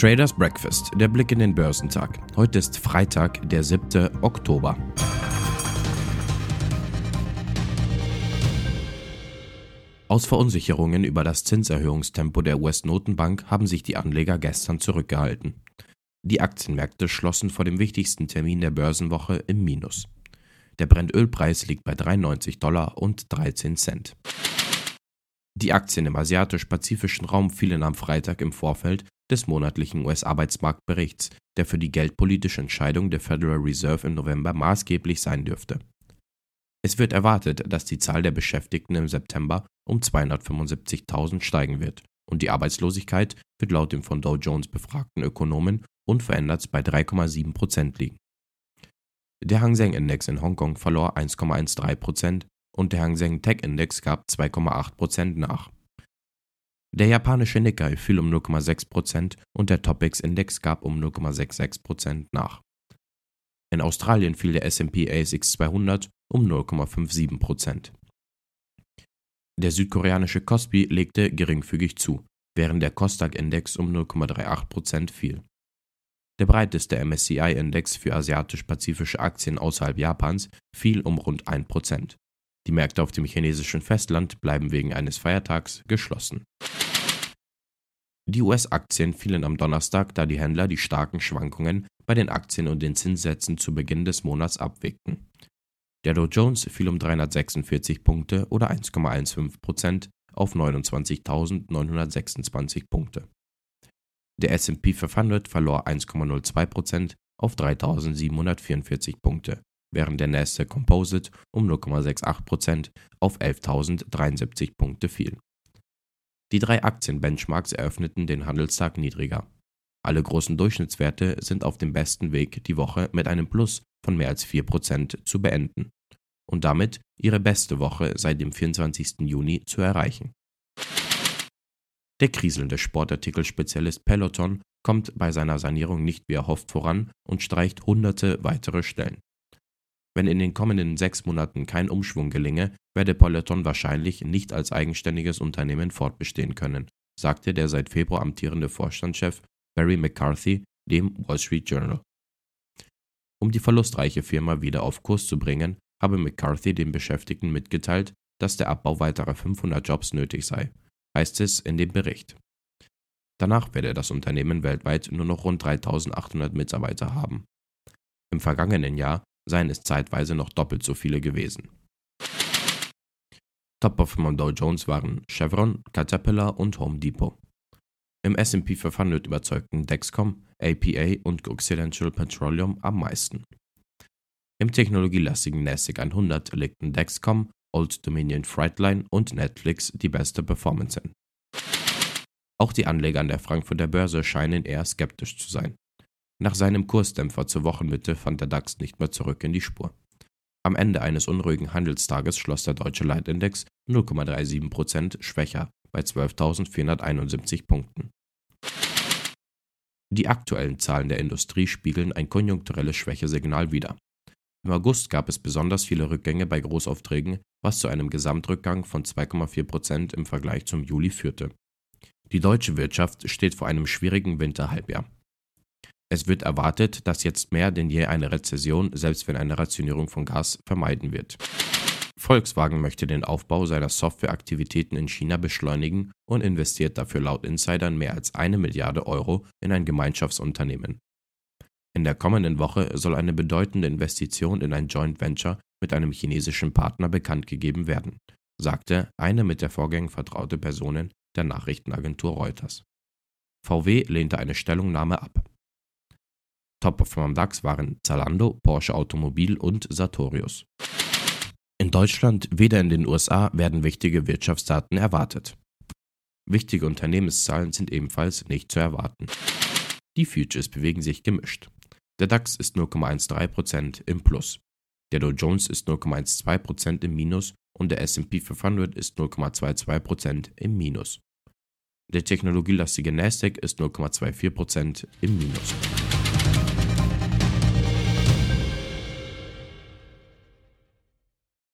Traders Breakfast, der Blick in den Börsentag. Heute ist Freitag, der 7. Oktober. Aus Verunsicherungen über das Zinserhöhungstempo der US-Notenbank haben sich die Anleger gestern zurückgehalten. Die Aktienmärkte schlossen vor dem wichtigsten Termin der Börsenwoche im Minus. Der Brennölpreis liegt bei 93 Dollar und 13 Cent. Die Aktien im asiatisch-pazifischen Raum fielen am Freitag im Vorfeld des monatlichen US-Arbeitsmarktberichts, der für die geldpolitische Entscheidung der Federal Reserve im November maßgeblich sein dürfte. Es wird erwartet, dass die Zahl der Beschäftigten im September um 275.000 steigen wird und die Arbeitslosigkeit wird laut dem von Dow Jones befragten Ökonomen unverändert bei 3,7 Prozent liegen. Der Hang Seng Index in Hongkong verlor 1,13 Prozent und der Hang Seng Tech Index gab 2,8 Prozent nach. Der japanische Nikkei fiel um 0,6% und der Topix-Index gab um 0,66% nach. In Australien fiel der S&P ASX 200 um 0,57%. Der südkoreanische Kospi legte geringfügig zu, während der Kosdaq-Index um 0,38% fiel. Der breiteste MSCI-Index für asiatisch-pazifische Aktien außerhalb Japans fiel um rund 1%. Die Märkte auf dem chinesischen Festland bleiben wegen eines Feiertags geschlossen. Die US-Aktien fielen am Donnerstag, da die Händler die starken Schwankungen bei den Aktien und den Zinssätzen zu Beginn des Monats abwägten. Der Dow Jones fiel um 346 Punkte oder 1,15 Prozent auf 29.926 Punkte. Der S&P 500 verlor 1,02 Prozent auf 3.744 Punkte, während der Nasdaq Composite um 0,68 Prozent auf 11.073 Punkte fiel. Die drei Aktienbenchmarks eröffneten den Handelstag niedriger. Alle großen Durchschnittswerte sind auf dem besten Weg, die Woche mit einem Plus von mehr als 4% zu beenden und damit ihre beste Woche seit dem 24. Juni zu erreichen. Der kriselnde Sportartikelspezialist Peloton kommt bei seiner Sanierung nicht wie erhofft voran und streicht hunderte weitere Stellen. Wenn in den kommenden sechs Monaten kein Umschwung gelinge, werde Peloton wahrscheinlich nicht als eigenständiges Unternehmen fortbestehen können, sagte der seit Februar amtierende Vorstandschef Barry McCarthy dem Wall Street Journal. Um die verlustreiche Firma wieder auf Kurs zu bringen, habe McCarthy den Beschäftigten mitgeteilt, dass der Abbau weiterer 500 Jobs nötig sei, heißt es in dem Bericht. Danach werde das Unternehmen weltweit nur noch rund 3800 Mitarbeiter haben. Im vergangenen Jahr seien es zeitweise noch doppelt so viele gewesen. Top-Performer Dow Jones waren Chevron, Caterpillar und Home Depot. Im S&P 500 überzeugten Dexcom, APA und Occidental Petroleum am meisten. Im technologielastigen NASDAQ 100 legten Dexcom, Old Dominion Frightline und Netflix die beste Performance hin. Auch die Anleger an der Frankfurter Börse scheinen eher skeptisch zu sein. Nach seinem Kursdämpfer zur Wochenmitte fand der DAX nicht mehr zurück in die Spur. Am Ende eines unruhigen Handelstages schloss der deutsche Leitindex 0,37% schwächer bei 12.471 Punkten. Die aktuellen Zahlen der Industrie spiegeln ein konjunkturelles Schwächesignal wider. Im August gab es besonders viele Rückgänge bei Großaufträgen, was zu einem Gesamtrückgang von 2,4% im Vergleich zum Juli führte. Die deutsche Wirtschaft steht vor einem schwierigen Winterhalbjahr. Es wird erwartet, dass jetzt mehr denn je eine Rezession, selbst wenn eine Rationierung von Gas, vermeiden wird. Volkswagen möchte den Aufbau seiner Softwareaktivitäten in China beschleunigen und investiert dafür laut Insidern mehr als eine Milliarde Euro in ein Gemeinschaftsunternehmen. In der kommenden Woche soll eine bedeutende Investition in ein Joint Venture mit einem chinesischen Partner bekannt gegeben werden, sagte eine mit der Vorgängen vertraute Person der Nachrichtenagentur Reuters. VW lehnte eine Stellungnahme ab. Top-Performer am DAX waren Zalando, Porsche Automobil und Sartorius. In Deutschland weder in den USA werden wichtige Wirtschaftsdaten erwartet. Wichtige Unternehmenszahlen sind ebenfalls nicht zu erwarten. Die Futures bewegen sich gemischt. Der DAX ist 0,13% im Plus. Der Dow Jones ist 0,12% im Minus und der SP 500 ist 0,22% im Minus. Der technologielastige Nasdaq ist 0,24% im Minus.